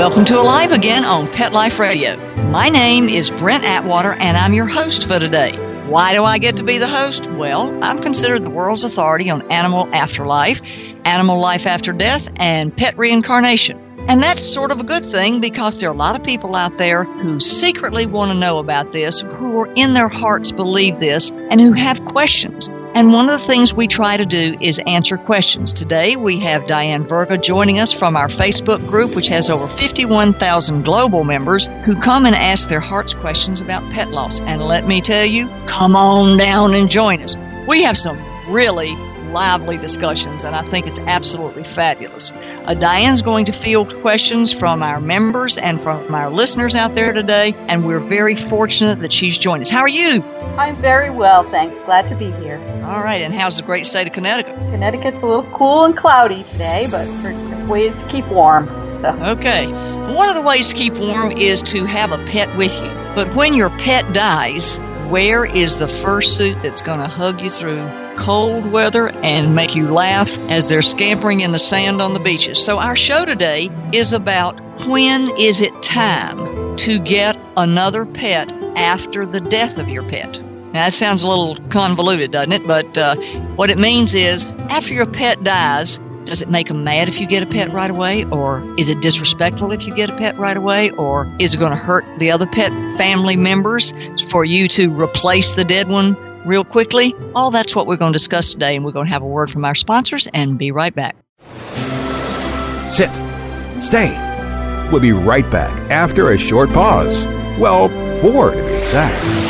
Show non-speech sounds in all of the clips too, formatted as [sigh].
welcome to Alive Again on Pet Life Radio. My name is Brent Atwater and I'm your host for today. Why do I get to be the host? Well, I'm considered the world's authority on animal afterlife, animal life after death, and pet reincarnation. And that's sort of a good thing because there are a lot of people out there who secretly want to know about this, who are in their hearts believe this, and who have questions. And one of the things we try to do is answer questions. Today we have Diane Virga joining us from our Facebook group, which has over 51,000 global members who come and ask their heart's questions about pet loss. And let me tell you, come on down and join us. We have some really lively discussions, and I think it's absolutely fabulous. Uh, Diane's going to field questions from our members and from our listeners out there today, and we're very fortunate that she's joined us. How are you? I'm very well, thanks. Glad to be here. All right, and how's the great state of Connecticut? Connecticut's a little cool and cloudy today, but for ways to keep warm. So Okay. One of the ways to keep warm is to have a pet with you. But when your pet dies, where is the fursuit that's going to hug you through cold weather and make you laugh as they're scampering in the sand on the beaches? So, our show today is about when is it time to get another pet after the death of your pet? Now, that sounds a little convoluted, doesn't it? But uh, what it means is after your pet dies, does it make them mad if you get a pet right away? Or is it disrespectful if you get a pet right away? Or is it going to hurt the other pet family members for you to replace the dead one real quickly? All that's what we're going to discuss today, and we're going to have a word from our sponsors and be right back. Sit. Stay. We'll be right back after a short pause. Well, four to be exact.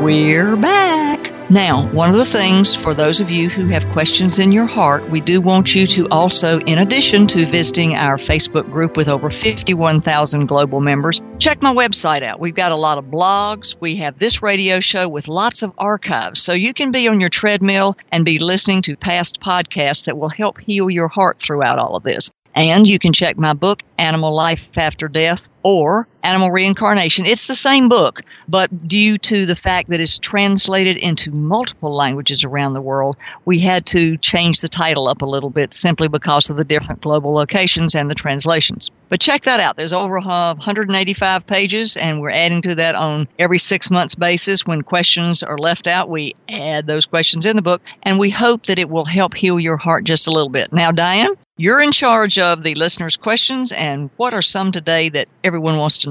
We're back. Now, one of the things for those of you who have questions in your heart, we do want you to also, in addition to visiting our Facebook group with over 51,000 global members, check my website out. We've got a lot of blogs. We have this radio show with lots of archives. So you can be on your treadmill and be listening to past podcasts that will help heal your heart throughout all of this. And you can check my book, Animal Life After Death, or Animal Reincarnation. It's the same book, but due to the fact that it's translated into multiple languages around the world, we had to change the title up a little bit simply because of the different global locations and the translations. But check that out. There's over uh, 185 pages, and we're adding to that on every six months basis. When questions are left out, we add those questions in the book, and we hope that it will help heal your heart just a little bit. Now, Diane, you're in charge of the listeners' questions, and what are some today that everyone wants to?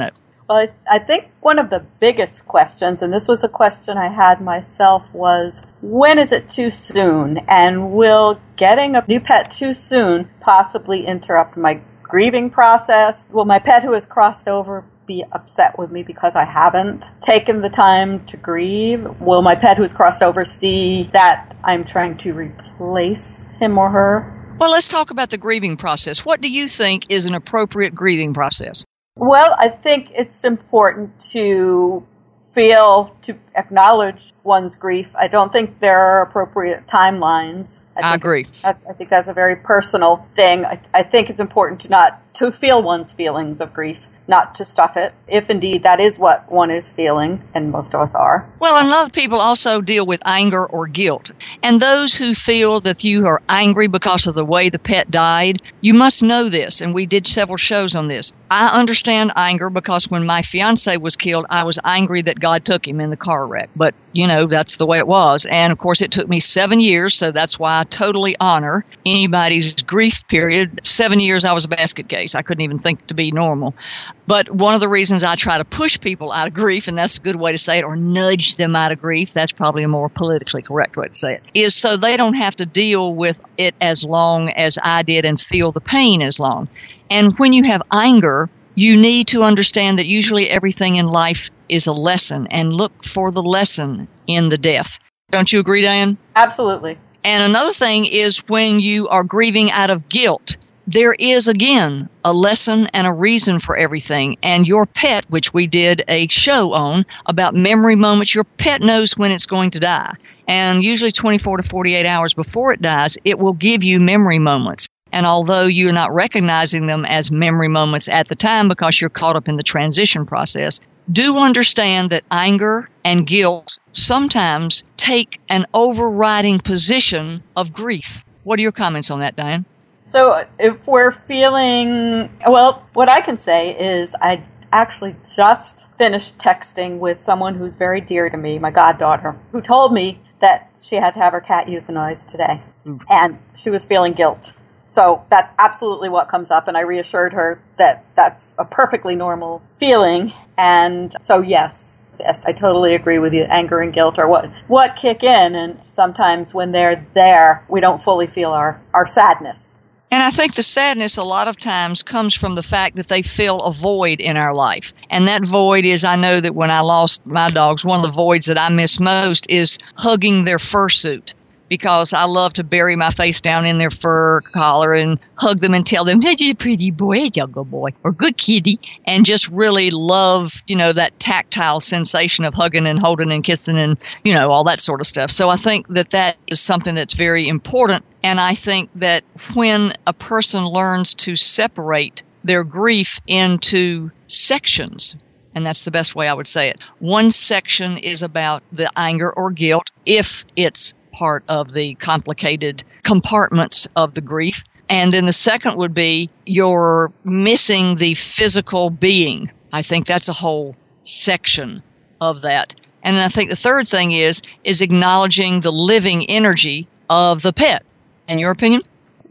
Well, I, I think one of the biggest questions, and this was a question I had myself, was when is it too soon? And will getting a new pet too soon possibly interrupt my grieving process? Will my pet who has crossed over be upset with me because I haven't taken the time to grieve? Will my pet who has crossed over see that I'm trying to replace him or her? Well, let's talk about the grieving process. What do you think is an appropriate grieving process? Well, I think it's important to feel, to acknowledge one's grief. I don't think there are appropriate timelines. I, think agree. That's, I think that's a very personal thing. I, I think it's important to not to feel one's feelings of grief, not to stuff it, if indeed that is what one is feeling, and most of us are. Well, and a lot of people also deal with anger or guilt. And those who feel that you are angry because of the way the pet died, you must know this, and we did several shows on this. I understand anger because when my fiance was killed, I was angry that God took him in the car wreck. But, you know, that's the way it was. And of course, it took me seven years, so that's why I totally honor anybody's grief period. Seven years, I was a basket case. I couldn't even think to be normal. But one of the reasons I try to push people out of grief, and that's a good way to say it, or nudge them out of grief, that's probably a more politically correct way to say it, is so they don't have to deal with it as long as I did and feel the pain as long. And when you have anger, you need to understand that usually everything in life is a lesson and look for the lesson in the death. Don't you agree, Diane? Absolutely. And another thing is when you are grieving out of guilt there is again a lesson and a reason for everything. And your pet, which we did a show on about memory moments, your pet knows when it's going to die. And usually 24 to 48 hours before it dies, it will give you memory moments. And although you're not recognizing them as memory moments at the time because you're caught up in the transition process, do understand that anger and guilt sometimes take an overriding position of grief. What are your comments on that, Diane? So if we're feeling, well, what I can say is I actually just finished texting with someone who's very dear to me, my goddaughter, who told me that she had to have her cat euthanized today. Mm. And she was feeling guilt. So that's absolutely what comes up. And I reassured her that that's a perfectly normal feeling. And so, yes, yes, I totally agree with you. Anger and guilt are what, what kick in. And sometimes when they're there, we don't fully feel our, our sadness. And I think the sadness a lot of times comes from the fact that they fill a void in our life. And that void is, I know that when I lost my dogs, one of the voids that I miss most is hugging their fursuit because I love to bury my face down in their fur collar and hug them and tell them, "Hey, pretty boy, hey, good boy, or good kitty," and just really love, you know, that tactile sensation of hugging and holding and kissing and you know all that sort of stuff. So I think that that is something that's very important, and I think that when a person learns to separate their grief into sections and that's the best way I would say it. One section is about the anger or guilt if it's part of the complicated compartments of the grief. And then the second would be you're missing the physical being. I think that's a whole section of that. And I think the third thing is is acknowledging the living energy of the pet. In your opinion?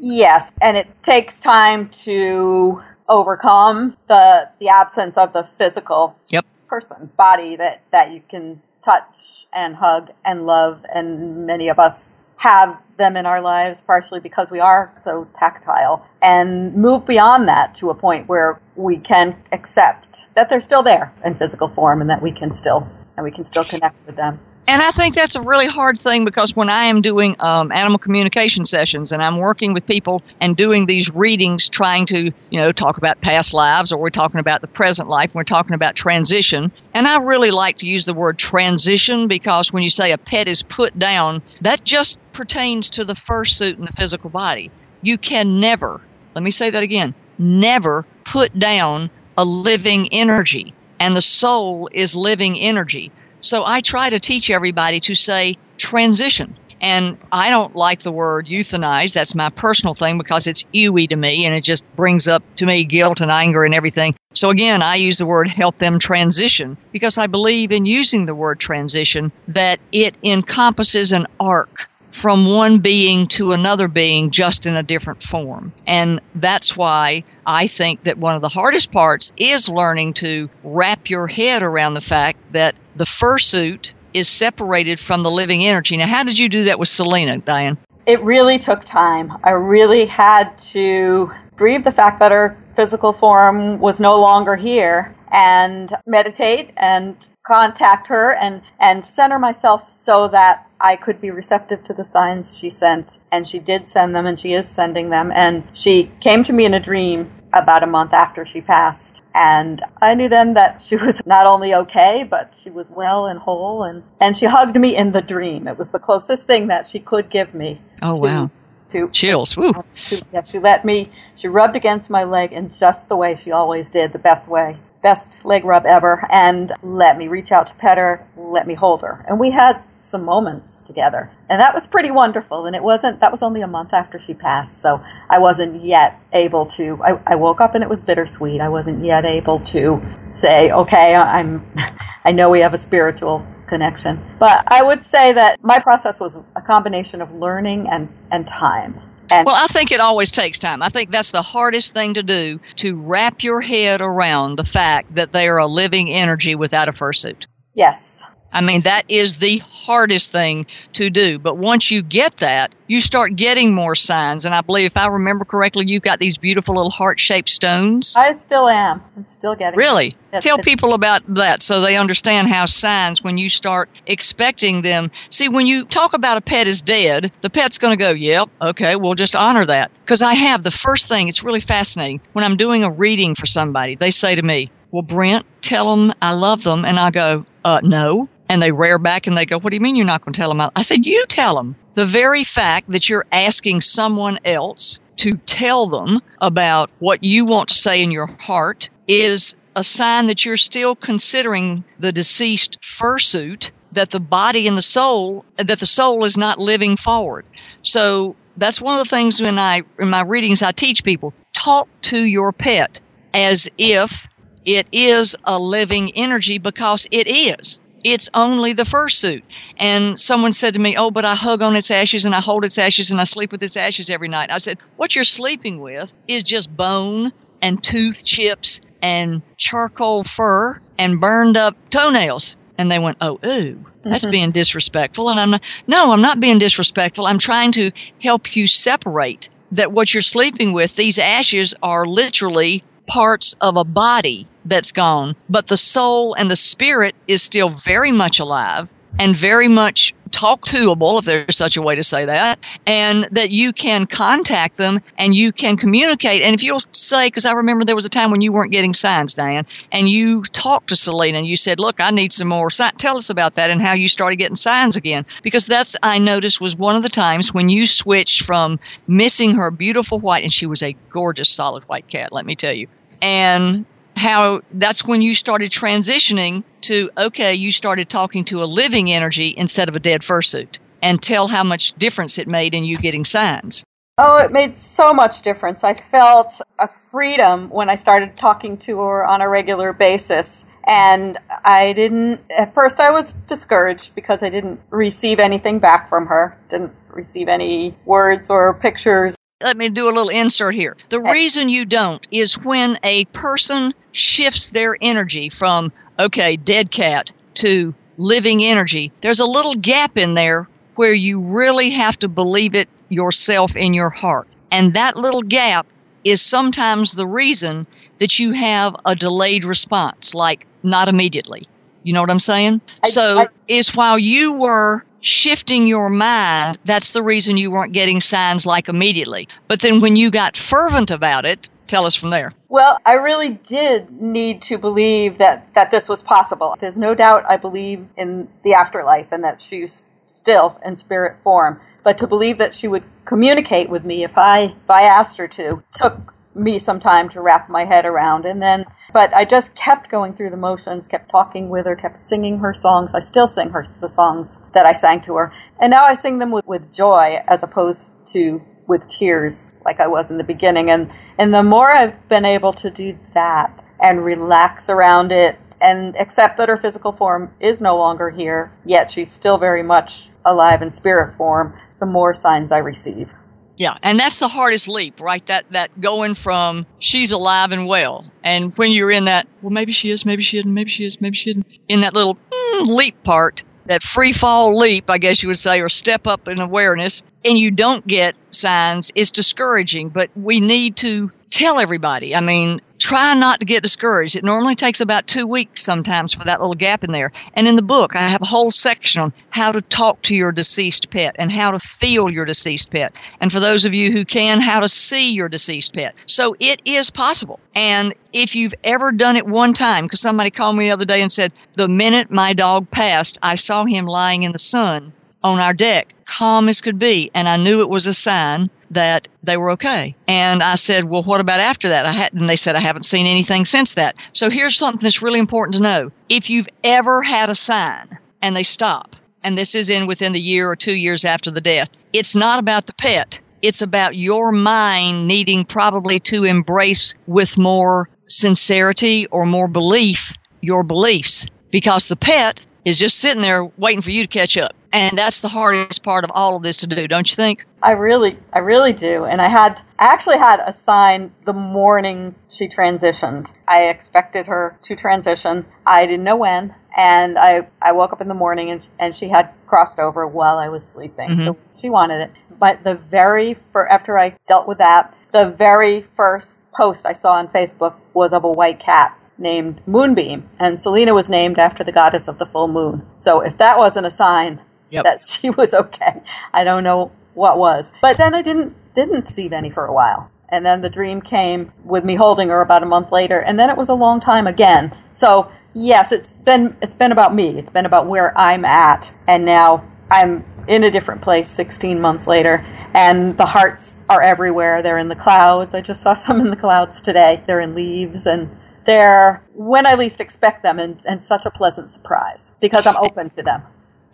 Yes, and it takes time to overcome the the absence of the physical yep. person body that that you can touch and hug and love, and many of us have them in our lives partially because we are so tactile and move beyond that to a point where we can accept that they're still there in physical form and that we can still and we can still connect with them and I think that's a really hard thing because when I am doing um, animal communication sessions and I'm working with people and doing these readings, trying to, you know, talk about past lives or we're talking about the present life, and we're talking about transition. And I really like to use the word transition because when you say a pet is put down, that just pertains to the fursuit and the physical body. You can never, let me say that again, never put down a living energy. And the soul is living energy. So I try to teach everybody to say transition. And I don't like the word euthanize. That's my personal thing because it's ewy to me and it just brings up to me guilt and anger and everything. So again, I use the word help them transition because I believe in using the word transition that it encompasses an arc from one being to another being just in a different form. And that's why I think that one of the hardest parts is learning to wrap your head around the fact that the fursuit is separated from the living energy. Now, how did you do that with Selena, Diane? It really took time. I really had to grieve the fact that her physical form was no longer here and meditate and contact her and, and center myself so that I could be receptive to the signs she sent. And she did send them and she is sending them. And she came to me in a dream about a month after she passed. And I knew then that she was [laughs] not only okay, but she was well and whole. And, and she hugged me in the dream. It was the closest thing that she could give me. Oh, to, wow. To, Chills. Woo. To, yeah, she let me, she rubbed against my leg in just the way she always did, the best way. Best leg rub ever and let me reach out to pet her, let me hold her. And we had some moments together. And that was pretty wonderful. And it wasn't, that was only a month after she passed. So I wasn't yet able to, I, I woke up and it was bittersweet. I wasn't yet able to say, okay, I'm, [laughs] I know we have a spiritual connection. But I would say that my process was a combination of learning and, and time. And well, I think it always takes time. I think that's the hardest thing to do to wrap your head around the fact that they are a living energy without a fursuit. Yes. I mean, that is the hardest thing to do. But once you get that, you start getting more signs. And I believe, if I remember correctly, you've got these beautiful little heart shaped stones. I still am. I'm still getting Really? Tell people about that so they understand how signs, when you start expecting them. See, when you talk about a pet is dead, the pet's going to go, yep, okay, we'll just honor that. Because I have the first thing, it's really fascinating. When I'm doing a reading for somebody, they say to me, well, Brent, tell them I love them. And I go, uh, no. And they rear back and they go, What do you mean you're not going to tell them? I said, You tell them. The very fact that you're asking someone else to tell them about what you want to say in your heart is a sign that you're still considering the deceased fursuit, that the body and the soul, that the soul is not living forward. So that's one of the things when I, in my readings, I teach people talk to your pet as if it is a living energy because it is it's only the fursuit. And someone said to me, Oh, but I hug on its ashes and I hold its ashes and I sleep with its ashes every night. I said, What you're sleeping with is just bone and tooth chips and charcoal fur and burned up toenails. And they went, Oh, ooh, that's mm-hmm. being disrespectful. And I'm not, no, I'm not being disrespectful. I'm trying to help you separate that what you're sleeping with, these ashes are literally parts of a body that's gone, but the soul and the spirit is still very much alive and very much talk toable, if there's such a way to say that, and that you can contact them and you can communicate. And if you'll say, because I remember there was a time when you weren't getting signs, Diane, and you talked to Selena and you said, Look, I need some more signs. Tell us about that and how you started getting signs again. Because that's, I noticed, was one of the times when you switched from missing her beautiful white, and she was a gorgeous solid white cat, let me tell you, and how that's when you started transitioning to okay, you started talking to a living energy instead of a dead fursuit, and tell how much difference it made in you getting signs. Oh, it made so much difference. I felt a freedom when I started talking to her on a regular basis. And I didn't, at first, I was discouraged because I didn't receive anything back from her, didn't receive any words or pictures let me do a little insert here. The reason you don't is when a person shifts their energy from, okay, dead cat to living energy, there's a little gap in there where you really have to believe it yourself in your heart. And that little gap is sometimes the reason that you have a delayed response, like not immediately. You know what I'm saying? I, so I, is while you were shifting your mind, that's the reason you weren't getting signs like immediately. But then when you got fervent about it, tell us from there. Well, I really did need to believe that, that this was possible. There's no doubt I believe in the afterlife and that she's still in spirit form. But to believe that she would communicate with me if I if I asked her to took me some time to wrap my head around. And then but I just kept going through the motions, kept talking with her, kept singing her songs. I still sing her the songs that I sang to her. And now I sing them with, with joy as opposed to with tears like I was in the beginning. And, and the more I've been able to do that and relax around it and accept that her physical form is no longer here, yet she's still very much alive in spirit form, the more signs I receive. Yeah, and that's the hardest leap, right? That that going from she's alive and well, and when you're in that, well, maybe she is, maybe she isn't, maybe she is, maybe she isn't, in that little mm, leap part, that free fall leap, I guess you would say, or step up in awareness, and you don't get signs, is discouraging. But we need to tell everybody. I mean, try not to get discouraged. It normally takes about two weeks sometimes for that little gap in there. And in the book, I have a whole section on how to talk to your deceased pet and how to feel your deceased pet. And for those of you who can, how to see your deceased pet. So it is possible. And if you've ever done it one time, because somebody called me the other day and said, the minute my dog passed, I saw him lying in the sun on our deck, calm as could be. And I knew it was a sign that they were okay. And I said, Well, what about after that? I had, and they said, I haven't seen anything since that. So here's something that's really important to know. If you've ever had a sign and they stop, and this is in within the year or two years after the death, it's not about the pet. It's about your mind needing probably to embrace with more sincerity or more belief your beliefs because the pet is just sitting there waiting for you to catch up. And that's the hardest part of all of this to do, don't you think? I really, I really do. And I had, I actually had a sign the morning she transitioned. I expected her to transition. I didn't know when. And I, I woke up in the morning and, and she had crossed over while I was sleeping. Mhm. So she wanted it. But the very, for, after I dealt with that, the very first post I saw on Facebook was of a white cat named Moonbeam. And Selena was named after the goddess of the full moon. So if that wasn't a sign Yep. that she [laughs] was okay, I don't know what was. But then I didn't didn't see Benny for a while. And then the dream came with me holding her about a month later, and then it was a long time again. So yes, it's been it's been about me. It's been about where I'm at, and now I'm in a different place 16 months later, and the hearts are everywhere. They're in the clouds. I just saw [laughs] some in the clouds today. They're in leaves, and they're when I least expect them, and, and such a pleasant surprise because I'm open to them.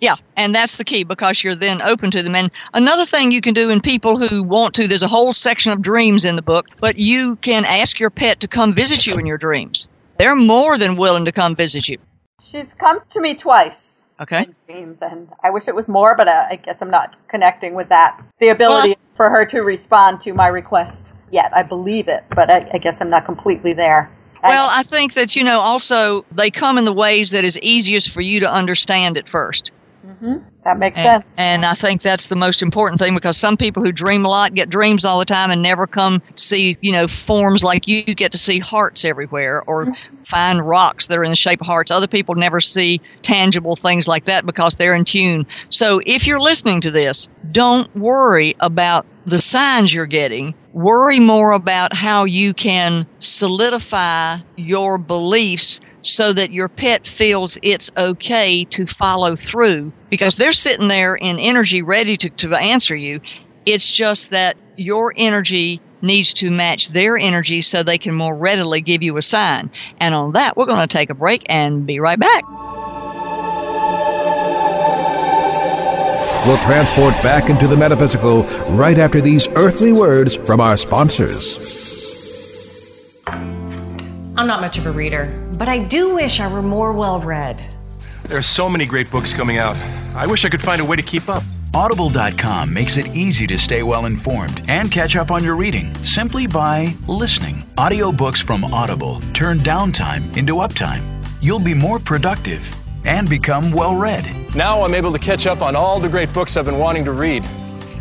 Yeah, and that's the key because you're then open to them. And another thing you can do in people who want to, there's a whole section of dreams in the book, but you can ask your pet to come visit you in your dreams. They're more than willing to come visit you. She's come to me twice. Okay. in dreams, and I wish it was more, but uh, I guess I'm not connecting with that. The ability Well, for her to respond to my request yet. I believe it, but I, I guess I'm not completely there. Well, I think that, you know, also they come in the ways that is easiest for you to understand at first. Mm-hmm. that makes And, sense. and I think that's the most important thing because some people who dream a lot get dreams all the time and never come see, you know, forms like you get to see hearts everywhere or mm-hmm. find rocks that are in the shape of hearts. Other people never see tangible things like that because they're in tune. So if you're listening to this, don't worry about the signs you're getting. Worry more about how you can solidify your beliefs so that your pet feels it's okay to follow through because they're sitting there in energy ready to, to answer you. It's just that your energy needs to match their energy so they can more readily give you a sign. And on that, we're going to take a break and be right back. We'll transport back into the metaphysical right after these earthly words from our sponsors. I'm not much of a reader, but I do wish I were more well read. There are so many great books coming out. I wish I could find a way to keep up. Audible.com makes it easy to stay well informed and catch up on your reading simply by listening. Audiobooks from Audible turn downtime into uptime. You'll be more productive and become well read. Now I'm able to catch up on all the great books I've been wanting to read.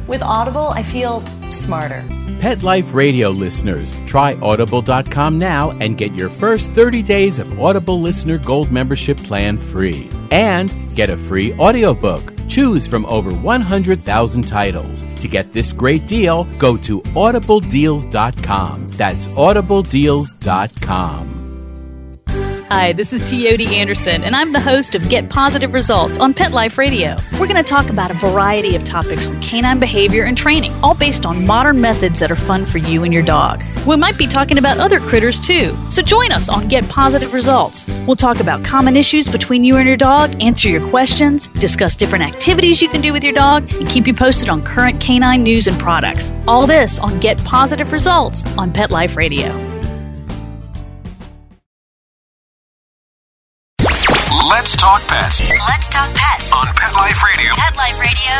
With Audible, I feel smarter. Pet Life Radio listeners, try audible.com now and get your first 30 days of Audible Listener Gold membership plan free. And get a free audiobook. Choose from over 100,000 titles. To get this great deal, go to audibledeals.com. That's audibledeals.com. Hi, this is Teoti Anderson, and I'm the host of Get Positive Results on Pet Life Radio. We're going to talk about a variety of topics on canine behavior and training, all based on modern methods that are fun for you and your dog. We might be talking about other critters too, so join us on Get Positive Results. We'll talk about common issues between you and your dog, answer your questions, discuss different activities you can do with your dog, and keep you posted on current canine news and products. All this on Get Positive Results on Pet Life Radio. Talk pets Let's talk pets. on Pet Life Radio. Pet Life Radio.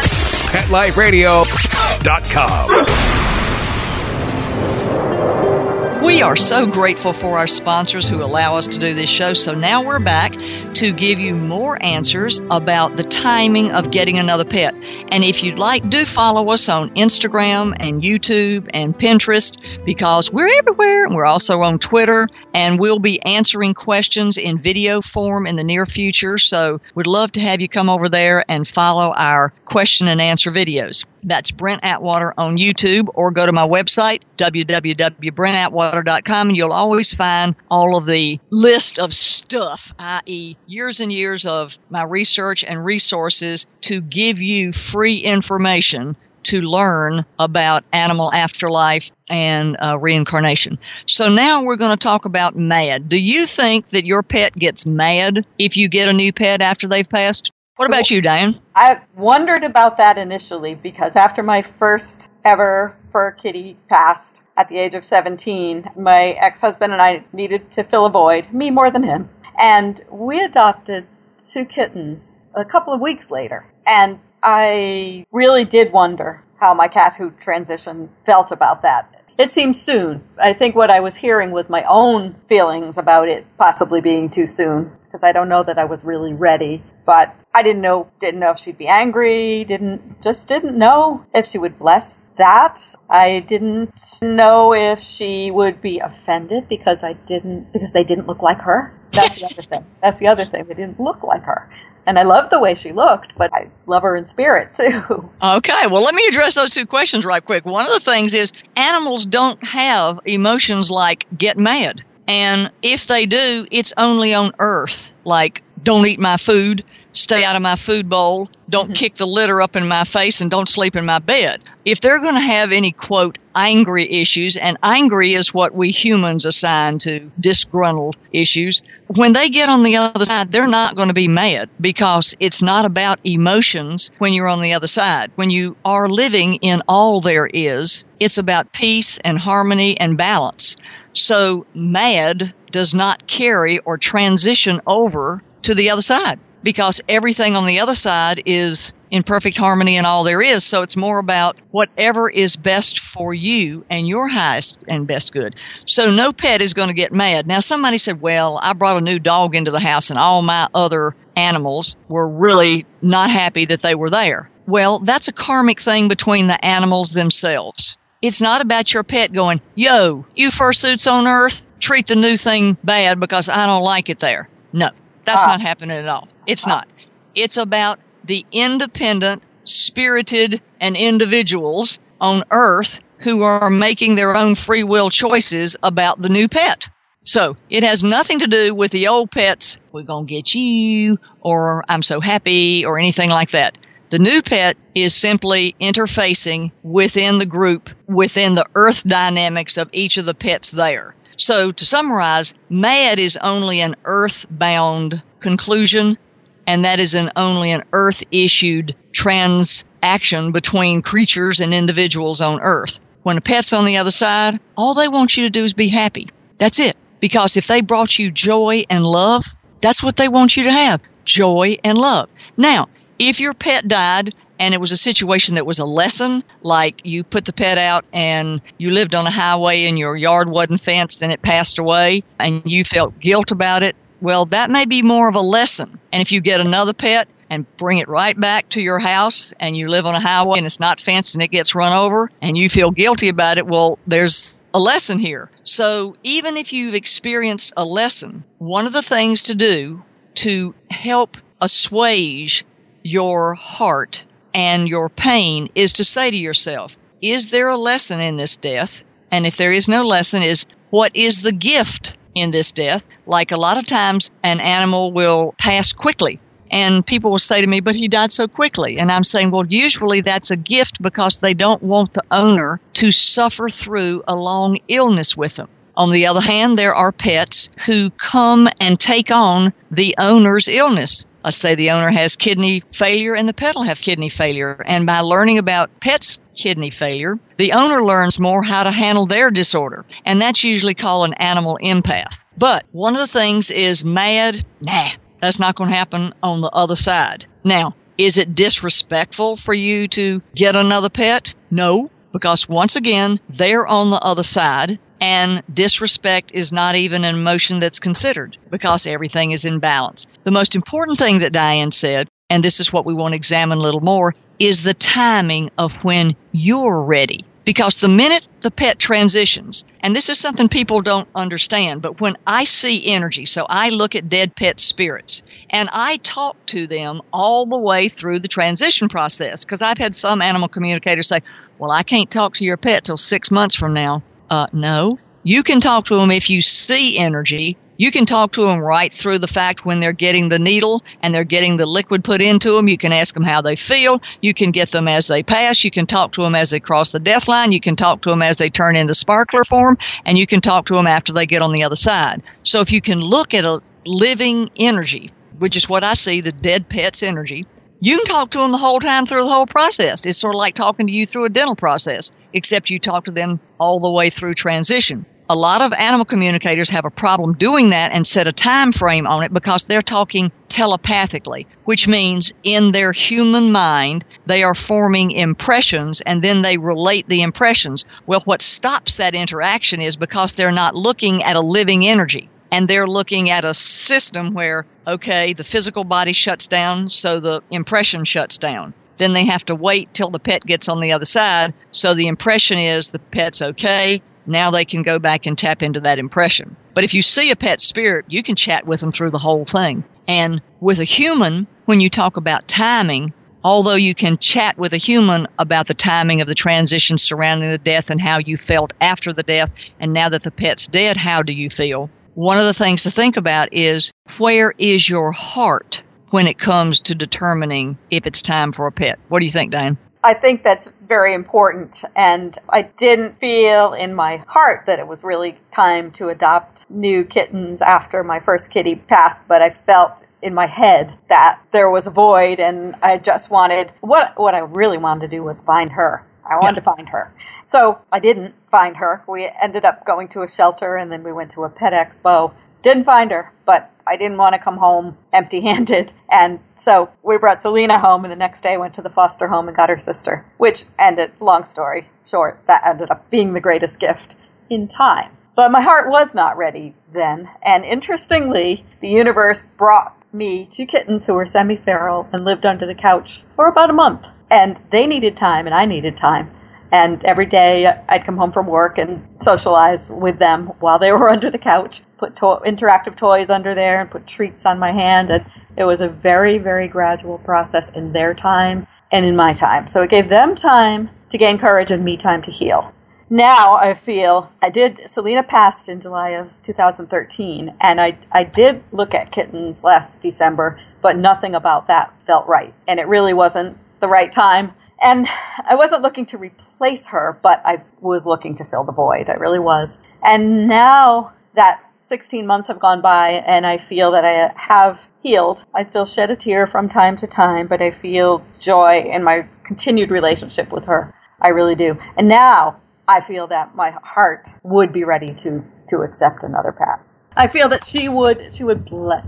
PetLifeRadio.com. We are so grateful for our sponsors who allow us to do this show. So now we're back to give you more answers about the timing of getting another pet. And if you'd like, do follow us on Instagram and YouTube and Pinterest because we're everywhere. We're also on Twitter and we'll be answering questions in video form in the near future. So we'd love to have you come over there and follow our question and answer videos. That's Brent Atwater on YouTube or go to my website, www.brentatwater.com, and you'll always find all of the list of stuff, i.e., years and years of my research and resources to give you free information to learn about animal afterlife and uh, reincarnation. So now we're going to talk about mad. Do you think that your pet gets mad if you get a new pet after they've passed? What about you, Diane? I wondered about that initially because after my first ever fur kitty passed at the age of 17, my ex husband and I needed to fill a void, me more than him. And we adopted two kittens a couple of weeks later. And I really did wonder how my cat who transitioned felt about that. It seems soon. I think what I was hearing was my own feelings about it possibly being too soon because I don't know that I was really ready. But I didn't know, didn't know if she'd be angry, didn't, just didn't know if she would bless that. I didn't know if she would be offended because I didn't, because they didn't look like her. That's the other thing. That's the other thing. They didn't look like her. And I love the way she looked, but I love her in spirit [laughs] too. Okay, well, let me address those two questions right quick. One of the things is animals don't have emotions like get mad. And if they do, it's only on Earth. Like, don't eat my food, stay out of my food bowl, don't mm-hmm. kick the litter up in my face, and don't sleep in my bed. If they're going to have any, quote, angry issues, and angry is what we humans assign to disgruntled issues, when they get on the other side, they're not going to be mad because it's not about emotions when you're on the other side. When you are living in all there is, it's about peace and harmony and balance. So, mad does not carry or transition over to the other side because everything on the other side is in perfect harmony and all there is. So it's more about whatever is best for you and your highest and best good. So no pet is going to get mad. Now, somebody said, well, I brought a new dog into the house and all my other animals were really not happy that they were there. Well, that's a karmic thing between the animals themselves. It's not about your pet going, yo, you fursuits on earth, treat the new thing bad because I don't like it there. No, that's ah. not happening at all. It's not. It's about the independent, spirited, and individuals on earth who are making their own free will choices about the new pet. So it has nothing to do with the old pets, we're going to get you, or I'm so happy, or anything like that. The new pet is simply interfacing within the group, within the earth dynamics of each of the pets there. So to summarize, MAD is only an earth-bound conclusion and that is an only an earth issued transaction between creatures and individuals on earth. When a pet's on the other side, all they want you to do is be happy. That's it. Because if they brought you joy and love, that's what they want you to have joy and love. Now, if your pet died and it was a situation that was a lesson, like you put the pet out and you lived on a highway and your yard wasn't fenced and it passed away and you felt guilt about it, well, that may be more of a lesson. And if you get another pet and bring it right back to your house and you live on a highway and it's not fenced and it gets run over and you feel guilty about it, well, there's a lesson here. So even if you've experienced a lesson, one of the things to do to help assuage your heart and your pain is to say to yourself, is there a lesson in this death? And if there is no lesson, is what is the gift in this death. Like a lot of times, an animal will pass quickly. And people will say to me, but he died so quickly. And I'm saying, well, usually that's a gift because they don't want the owner to suffer through a long illness with them. On the other hand, there are pets who come and take on the owner's illness. Let's say the owner has kidney failure and the pet will have kidney failure. And by learning about pets' kidney failure, the owner learns more how to handle their disorder. And that's usually called an animal empath. But one of the things is mad, nah, that's not going to happen on the other side. Now, is it disrespectful for you to get another pet? No, because once again, they're on the other side and disrespect is not even an emotion that's considered because everything is in balance. The most important thing that Diane said, and this is what we want to examine a little more, is the timing of when you're ready. Because the minute the pet transitions, and this is something people don't understand, but when I see energy, so I look at dead pet spirits and I talk to them all the way through the transition process. Because I've had some animal communicators say, Well, I can't talk to your pet till six months from now. Uh, no, you can talk to them if you see energy you can talk to them right through the fact when they're getting the needle and they're getting the liquid put into them. You can ask them how they feel. You can get them as they pass. You can talk to them as they cross the death line. You can talk to them as they turn into sparkler form. And you can talk to them after they get on the other side. So if you can look at a living energy, which is what I see the dead pet's energy, you can talk to them the whole time through the whole process. It's sort of like talking to you through a dental process, except you talk to them all the way through transition a lot of animal communicators have a problem doing that and set a time frame on it because they're talking telepathically, which means in their human mind, they are forming impressions and then they relate the impressions. Well, what stops that interaction is because they're not looking at a living energy and they're looking at a system where, okay, the physical body shuts down, so the impression shuts down. Then they have to wait till the pet gets on the other side. So the impression is the pet's okay, now they can go back and tap into that impression. But if you see a pet spirit, you can chat with them through the whole thing. And with a human, when you talk about timing, although you can chat with a human about the timing of the transition surrounding the death and how you felt after the death, and now that the pet's dead, how do you feel? One of the things to think about is where is your heart when it comes to determining if it's time for a pet? What do you think, Diane? I think that's very important. And I didn't feel in my heart that it was really time to adopt new kittens after my first kitty passed, but I felt in my head that there was a void and I just wanted what what I really wanted to do was find her. I wanted yeah. to find her. So I didn't find her. We ended up going to a shelter and then we went to a pet expo. Didn't find her, but I didn't want to come home empty handed. And so we brought Selena home, and the next day went to the foster home and got her sister, which ended, long story short, that ended up being the greatest gift in time. But my heart was not ready then. And interestingly, the universe brought me two kittens who were semi feral and lived under the couch for about a month. And they needed time, and I needed time. And every day I'd come home from work and socialize with them while they [laughs] were under the couch, put to- interactive toys under there and put treats on my hand. And it was a very, very gradual process in their time and in my time. So it gave them time to gain courage and me time to heal. Now I feel I did. Selena passed in July of 2013, and I I did look at kittens last December, but nothing about that felt right, and it really wasn't the right time. And I wasn't looking to replace her, but I was looking to fill the void. I really was. And now that 16 months have gone by and I feel that I have healed, I still shed a tear from time to time, but I feel joy in my continued relationship with her. I really do. And now I feel that my heart would be ready to, to accept another pet. I feel that she would she would bless,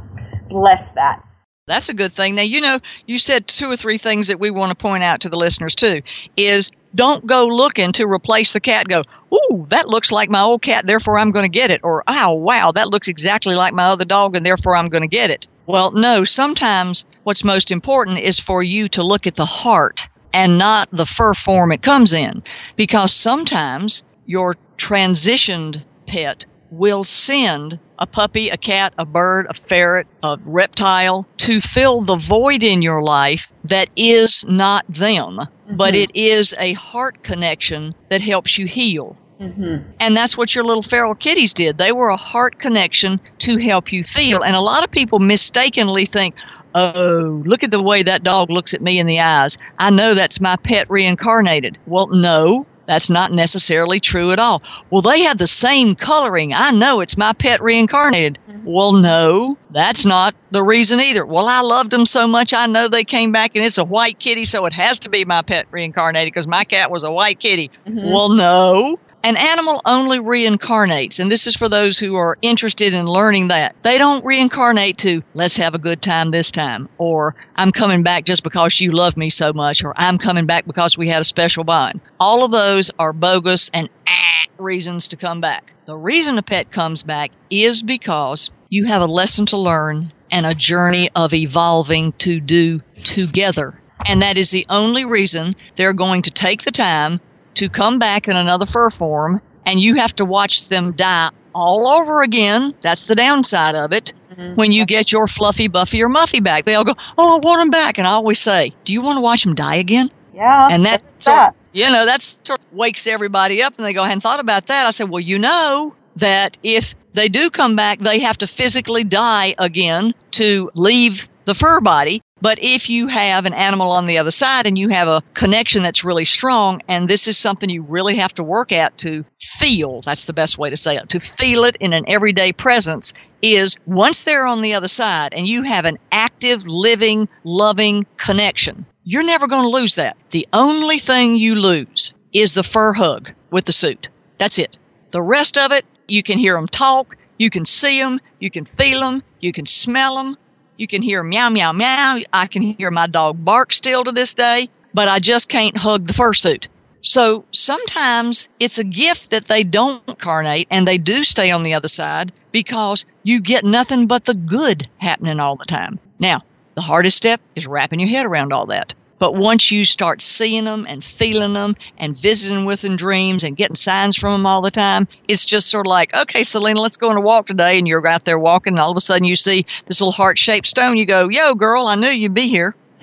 bless that. That's a good thing. Now, you know, you said two or three things that we want to point out to the listeners too is don't go looking to replace the cat. Go, ooh, that looks like my old cat, therefore I'm going to get it. Or, oh, wow, that looks exactly like my other dog, and therefore I'm going to get it. Well, no, sometimes what's most important is for you to look at the heart and not the fur form it comes in. Because sometimes your transitioned pet will send a puppy, a cat, a bird, a ferret, a reptile to fill the void in your life that is not them, mm-hmm. but it is a heart connection that helps you heal. Mm-hmm. And that's what your little feral kitties did. They were a heart connection to help you feel. And a lot of people mistakenly think, oh, look at the way that dog looks at me in the eyes. I know that's my pet reincarnated. Well, no, that's not necessarily true at all. Well, they have the same coloring. I know it's my pet reincarnated. Mm-hmm. Well, no, that's not the reason either. Well, I loved them so much, I know they came back and it's a white kitty, so it has to be my pet reincarnated because my cat was a white kitty. Mm-hmm. Well, no, an animal only reincarnates, and this is for those who are interested in learning that. They don't reincarnate to, let's have a good time this time, or I'm coming back just because you love me so much, or I'm coming back because we had a special bond. All of those are bogus and ah, reasons to come back. The reason a pet comes back is because you have a lesson to learn and a journey of evolving to do together. And that is the only reason they're going to take the time to come back in another fur form and you have to watch them die all over again. That's the downside of it. Mm-hmm. When you get your fluffy, buffy, or muffy back, they all go, "Oh, I want them back." And I always say, "Do you want to watch them die again?" Yeah. And that sort that. Of, you know that sort of wakes everybody up, and they go, "I hadn't thought about that." I said, "Well, you know that if they do come back, they have to physically die again to leave the fur body. But if you have an animal on the other side and you have a connection that's really strong, and this is something you really have to work at to feel, that's the best way to say it, to feel it in an everyday presence, is once they're on the other side and you have an active, living, loving connection, you're never going to lose that. The only thing you lose is the fur hug with the suit. That's it. The rest of it, you can hear them talk, you can see them, you can feel them, you can smell them, you can hear meow, meow, meow. I can hear my dog bark still to this day, but I just can't hug the fursuit. So sometimes it's a gift that they don't carnate and they do stay on the other side because you get nothing but the good happening all the time. Now, the hardest step is wrapping your head around all that. But once you start seeing them and feeling them and visiting with them dreams and getting signs from them all the time, it's just sort of like, okay, Selena, let's go on a walk today. And you're out there walking, and all of a sudden you see this little heart shaped stone. You go, yo, girl, I knew you'd be here. [laughs]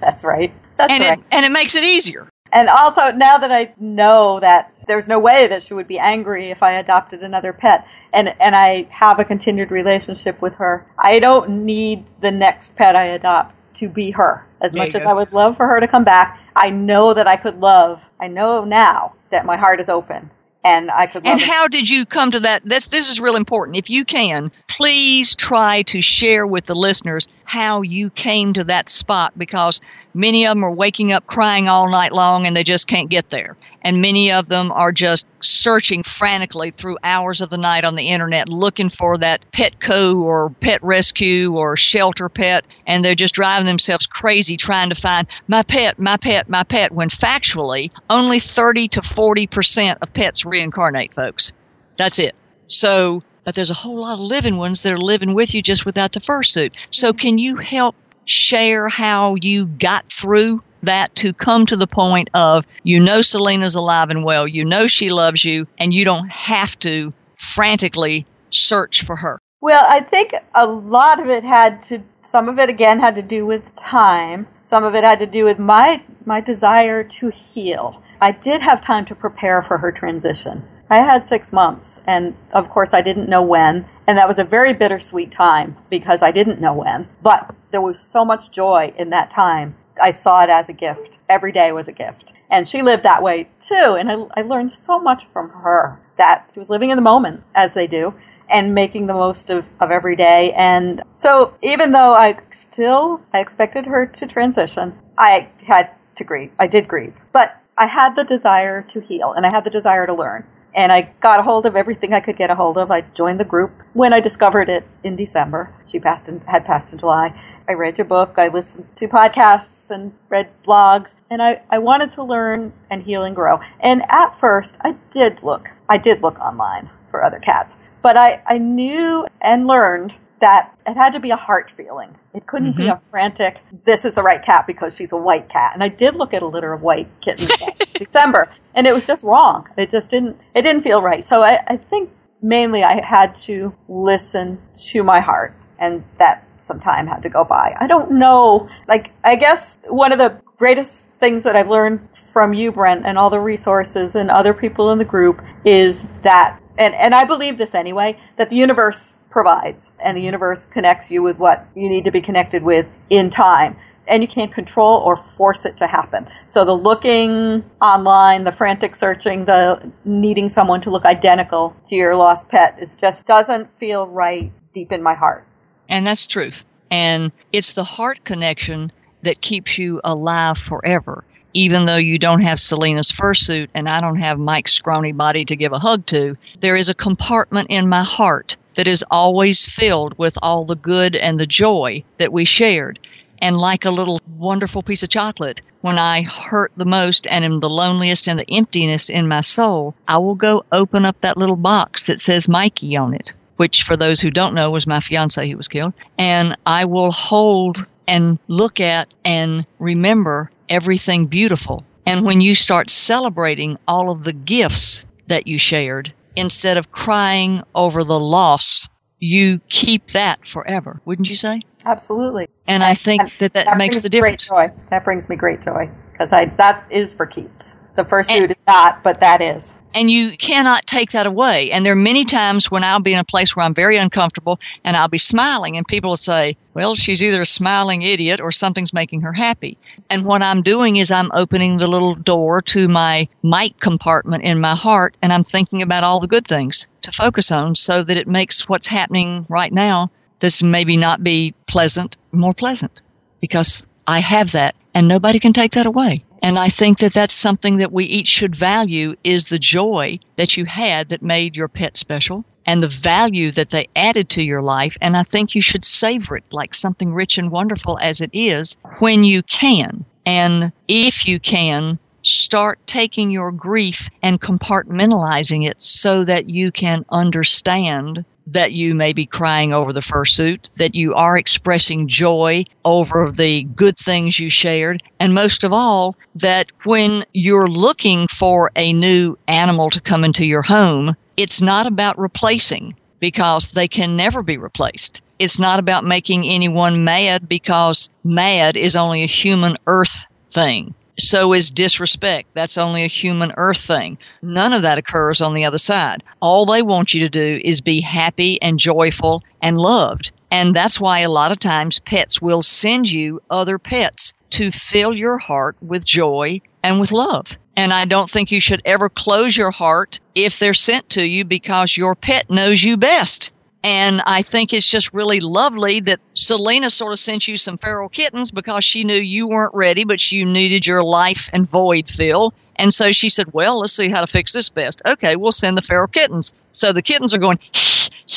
That's right. That's and right. It, and it makes it easier. And also, now that I know that there's no way that she would be angry if I adopted another pet, and and I have a continued relationship with her, I don't need the next pet I adopt to be her. As there much as I would love for her to come back, I know that I could love. I know now that my heart is open and I could. Love. And how did you come to that? This this is real important. If you can, please try to share with the listeners how you came to that spot because many of them are waking up crying all night long and they just can't get there and many of them are just searching frantically through hours of the night on the internet looking for that Petco or pet rescue or shelter pet. And they're just driving themselves crazy trying to find my pet my pet my pet when factually only 30 to 40 percent of pets reincarnate folks. That's it. So but there's a whole lot of living ones that are living with you just without the fursuit. So mm-hmm. can you help share how you got through that to come to the point of you know Selena's alive and well, you know she loves you, and you don't have to frantically search for her? Well, I think a lot of it had to some of it again had to do with time. Some of it had to do with my my desire to heal. I did have time to prepare for her transition. I had six months, and of course, I didn't know when. And that was a very bittersweet time because I didn't know when. But there was so much joy in that time I saw it as a gift. Every day was a gift. And she lived that way too. And I, I learned so much from her that she was living in the moment, as they do, and making the most of, of every day. And so even though I still, I expected her to transition, I had to grieve. I did grieve. But I had the desire to heal and I had the desire to learn. And I got a hold of everything I could get a hold of. I joined the group when I discovered it in December. She passed in, had passed in July. I read your book, I listened to podcasts and read blogs, and I, I wanted to learn and heal and grow. And at first, I did look, I did look online for other cats, but I, I knew and learned that it had to be a heart feeling. It couldn't mm-hmm. be a frantic, this is the right cat because she's a white cat. And I did look at a litter of white kittens [laughs] in December, and it was just wrong. It just didn't, it didn't feel right. So I, I think mainly I had to listen to my heart, and that some time had to go by. I don't know. Like, I guess one of the greatest things that I've learned from you, Brent, and all the resources and other people in the group is that, and, and I believe this anyway, that the universe provides and the universe connects you with what you need to be connected with in time. And you can't control or force it to happen. So the looking online, the frantic searching, the needing someone to look identical to your lost pet is just doesn't feel right deep in my heart. And that's truth. And it's the heart connection that keeps you alive forever. Even though you don't have Selena's fursuit and I don't have Mike's scrawny body to give a hug to, there is a compartment in my heart that is always filled with all the good and the joy that we shared. And like a little wonderful piece of chocolate, when I hurt the most and am the loneliest and the emptiness in my soul, I will go open up that little box that says Mikey on it which for those who don't know was my fiance who was killed. And I will hold and look at and remember everything beautiful And when you start celebrating all of the gifts that you shared, instead of crying over the loss, you keep that forever, wouldn't you say? Absolutely. And I think and that that, that makes the difference. Great joy. That brings me great joy because I that is for keeps. The fursuit and, is not, but that is and you cannot take that away. And there are many times when I'll be in a place where I'm very uncomfortable and I'll be smiling, and people will say, Well, she's either a smiling idiot or something's making her happy. And what I'm doing is I'm opening the little door to my Mike compartment in my heart, and I'm thinking about all the good things to focus on so that it makes what's happening right now that's maybe not be pleasant more pleasant because I have that and nobody can take that away. And I think that that's something that we each should value is the joy that you had that made your pet special and the value that they added to your life. And I think you should savor it like something rich and wonderful as it is when you can. And if you can, start taking your grief and compartmentalizing it so that you can understand that you may be crying over the fursuit, that you are expressing joy over the good things you shared, and most of all, that when you're looking for a new animal to come into your home, it's not about replacing because they can never be replaced. It's not about making anyone mad because mad is only a human earth thing so is disrespect. That's only a human earth thing. None of that occurs on the other side. All they want you to do is be happy and joyful and loved. And that's why a lot of times pets will send you other pets to fill your heart with joy and with love. And I don't think you should ever close your heart if they're sent to you because your pet knows you best. And I think it's just really lovely that Selena sort of sent you some feral kittens because she knew you weren't ready, but you needed your life and void fill. And so she said, Well, let's see how to fix this best. Okay, we'll send the feral kittens. So the kittens are going,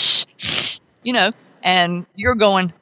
[laughs] you know, and you're going,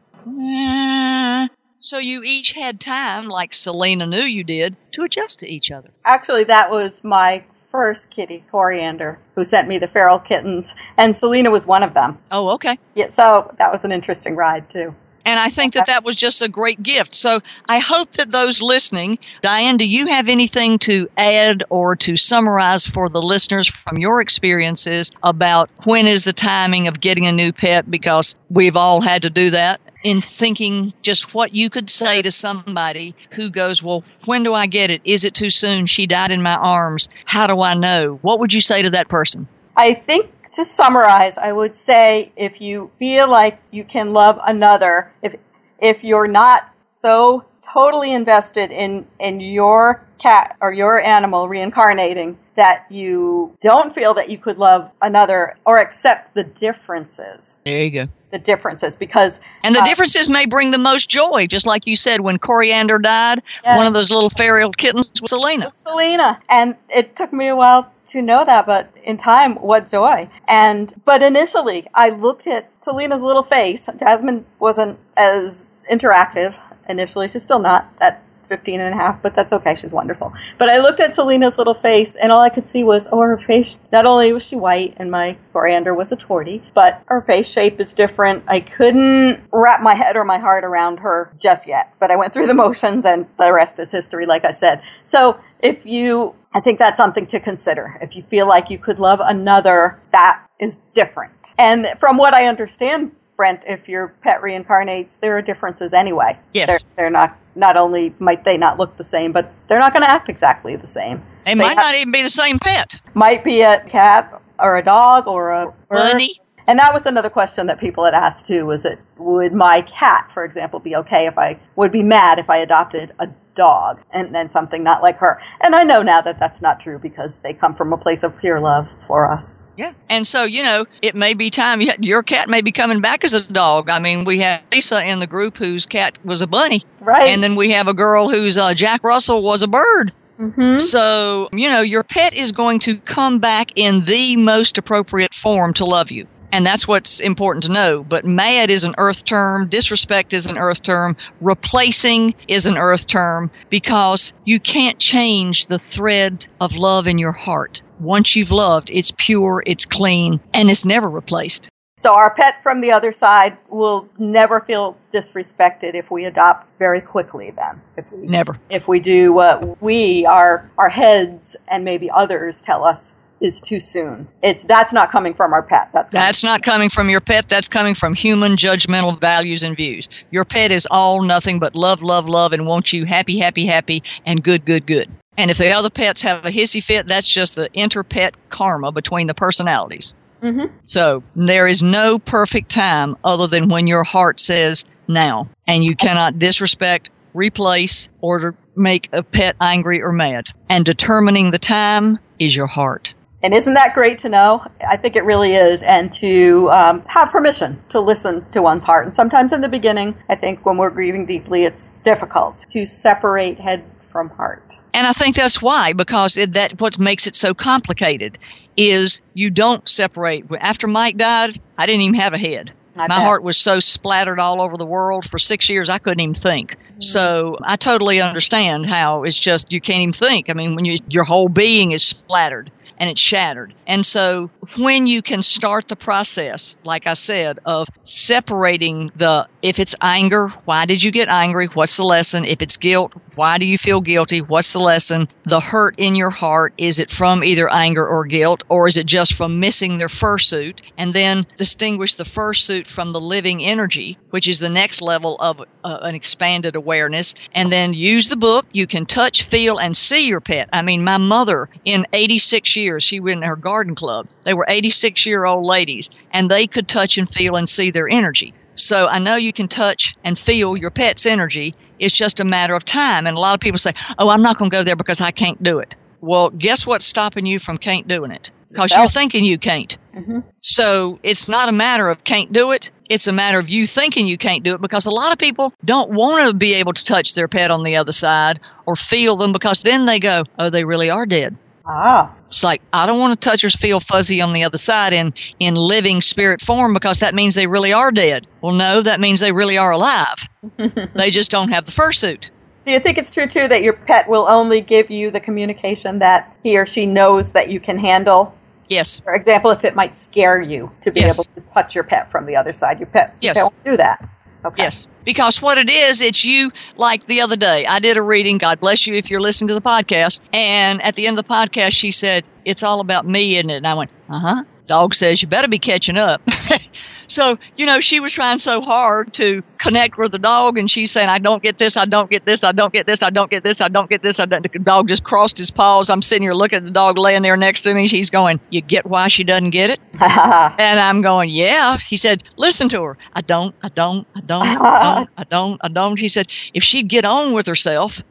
so you each had time, like Selena knew you did, to adjust to each other. Actually, that was my first kitty, Coriander, who sent me the feral kittens, and Selena was one of them. Oh, okay. Yeah, so that was an interesting ride too. And I think that that was just a great gift. So I hope that those listening, Diane, do you have anything to add or to summarize for the listeners from your experiences about when is the timing of getting a new pet? Because we've all had to do that in thinking just what you could say to somebody who goes, Well, when do I get it? Is it too soon? She died in my arms. How do I know? What would you say to that person? I think to summarize, I would say if you feel like you can love another, if if you're not so totally invested in in your cat or your animal reincarnating that you don't feel that you could love another or accept the differences. There you go. The differences because and the uh, differences may bring the most joy just like you said when coriander died yes. one of those little feral kittens was selena. Selena. And it took me a while to know that but in time what joy. And but initially i looked at selena's little face. Jasmine wasn't as interactive initially she's still not at 15 and a half, but that's okay. She's wonderful. But I looked at Selena's little face, and all I could see was, oh, her face. Not only was she white, and my coriander was a tortie, but her face shape is different. I couldn't wrap my head or my heart around her just yet, but I went through the [laughs] motions, and the rest is history, like I said. So if you, I think that's something to consider. If you feel like you could love another, that is different. And from what I understand, Brent, if your pet reincarnates, there are differences anyway. Yes. They're, they're not, not only might they not look the same, but they're not going to act exactly the same. They so might not even be the same pet. Might be a cat or a dog or a bunny. And that was another question that people had asked too, was it, would my cat, for example, be okay if I, would be mad if I adopted a dog and then something not like her. And I know now that that's not true because they come from a place of pure love for us. Yeah. And so, you know, it may be time. Your cat may be coming back as a dog. I mean, we have Lisa in the group whose cat was a bunny. Right. And then we have a girl whose uh, Jack Russell was a bird. Mm-hmm. So, you know, your pet is going to come back in the most appropriate form to love you. And that's what's important to know. But mad is an earth term, disrespect is an earth term, replacing is an earth term because you can't change the thread of love in your heart. Once you've loved, it's pure, it's clean, and it's never replaced. So our pet from the other side will never feel disrespected if we adopt very quickly then. If we, Never. If we do what we, our, our heads, and maybe others tell us is too soon. It's that's not coming from our pet. That's That's not coming from your pet. That's coming from human judgmental values and views. Your pet is all nothing but love, love, love, and wants you happy, happy, happy, and good, good, good. And if the other pets have a hissy fit, that's just the inter-pet karma between the personalities. Mhm. So there is no perfect time other than when your heart says now, and you cannot disrespect, replace, or make a pet angry or mad. And determining the time is your heart. And isn't that great to know? I think it really is. And to um, have permission to listen to one's heart. And sometimes in the beginning, I think when we're grieving deeply, it's difficult to separate head from heart. And I think that's why, because it, that what makes it so complicated is you don't separate. After Mike died, I didn't even have a head. I My bet. heart was so splattered all over the world for six years, I couldn't even think. So I totally understand how it's just you can't even think. I mean, when you, your whole being is splattered and it's shattered. And so when you can start the process, like I said, of separating the if it's anger, why did you get angry? What's the lesson? If it's guilt, why do you feel guilty? What's the lesson? The hurt in your heart, is it from either anger or guilt, or is it just from missing their fursuit? And then distinguish the fursuit from the living energy, which is the next level of uh, an expanded awareness. And then use the book. You can touch, feel, and see your pet. I mean, my mother, in 86 years, she went in her garden club. They were 86 year old ladies, and they could touch and feel and see their energy. So I know you can touch and feel your pet's energy. It's just a matter of time. And a lot of people say, oh, I'm not going to go there because I can't do it. Well, guess what's stopping you from can't doing it? Because you're thinking you can't. Mhm. So it's not a matter of can't do it. It's a matter of you thinking you can't do it because a lot of people don't want to be able to touch their pet on the other side or feel them because then they go, oh, they really are dead. Ah. It's like I don't want to touch or feel fuzzy on the other side in in living spirit form because that means they really are dead. Well, no, that means they really are alive. [laughs] they just don't have the fursuit. Do you think it's true too that your pet will only give you the communication that he or she knows that you can handle? Yes. For example, if it might scare you to be Yes. able to touch your pet from the other side, your pet, Yes. won't do that. Okay. Yes. Because what it is, it's you, like the other day, I did a reading, God bless you if you're listening to the podcast. And at the end of the podcast, she said, It's all about me, isn't it? And I went, Uh huh. Dog says, You better be catching up. [laughs] so, you know, she was trying so hard to connect with the dog, and she's saying, I don't get this, I don't get this, I don't get this, I don't get this, I don't get this. I don't. The dog just crossed his paws. I'm sitting here looking at the dog laying there next to me. She's going, You get why she doesn't get it? [laughs] And I'm going, yeah. He said, listen to her. I don't, I don't, I don't, I don't, [laughs] I don't, I don't. He said, if she'd get on with herself,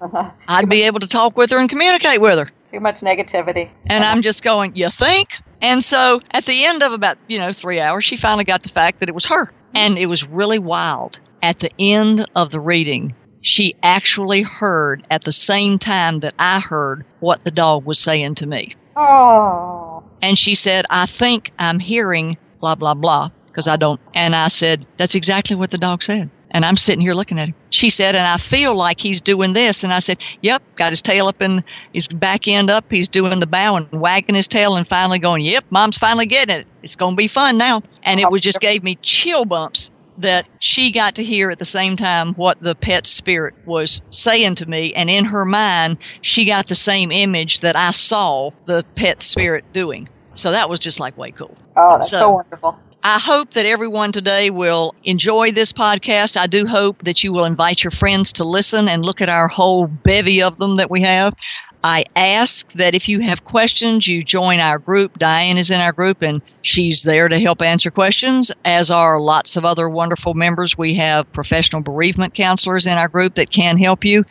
I'd be able to talk with her and communicate with her. Too much negativity. And I'm just going, you think? And so at the end of about, you know, three hours, she finally got the fact that it was her. And it was really wild. At the end of the reading, she actually heard at the same time that I heard what the dog was saying to me. Oh. And she said, I think I'm hearing blah, blah, blah, because I don't. And I said, That's exactly what the dog said. And I'm sitting here looking at him. She said, and I feel like he's doing this. And I said, Yep, got his tail up and his back end up. He's doing the bow and wagging his tail and finally going, Yep, mom's finally getting it. It's going to be fun now. And it was just gave me chill bumps that she got to hear at the same time what the pet spirit was saying to me. And in her mind, she got the same image that I saw the pet spirit doing. So that was just like way cool. Oh, that's so, wonderful. I hope that everyone today will enjoy this podcast. I do hope that you will invite your friends to listen and look at our whole bevy of them that we have. I ask that if you have questions, you join our group. Diane is in our group and she's there to help answer questions, as are lots of other wonderful members. We have professional bereavement counselors in our group that can help you.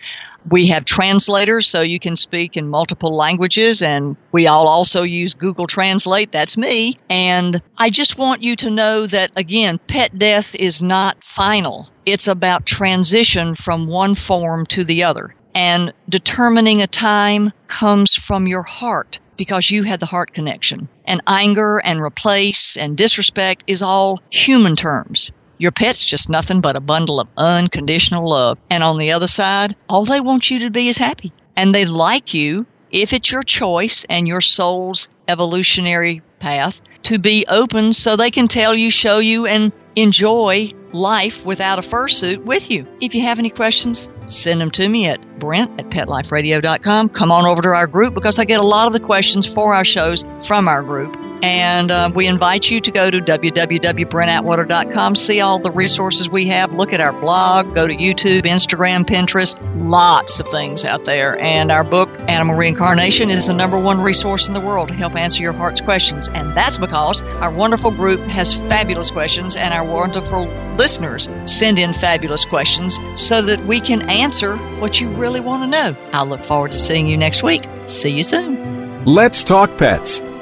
We have translators so you can speak in multiple languages, and we all also use Google Translate. That's me. And I just want you to know that, again, pet death is not final, it's about transition from one form to the other. And determining a time comes from your heart because you had the heart connection. And anger and replace and disrespect is all human terms. Your pet's just nothing but a bundle of unconditional love. And on the other side, all they want you to be is happy. And they like you if it's your choice and your soul's evolutionary path to be open so they can tell you, show you, and enjoy life without a fursuit with you. If you have any questions, send them to me at brent at petliferadio.com. Come on over to our group because I get a lot of the questions for our shows from our group. And uh, we invite you to go to www.brentatwater.com, see all the resources we have, look at our blog, go to YouTube, Instagram, Pinterest, lots of things out there. And our book, Animal Reincarnation, is the number one resource in the world to help answer your heart's questions. And that's because our wonderful group has fabulous questions and our wonderful listeners send in fabulous questions so that we can answer what you really want to know. I'll look forward to seeing you next week. See you soon. Let's Talk Pets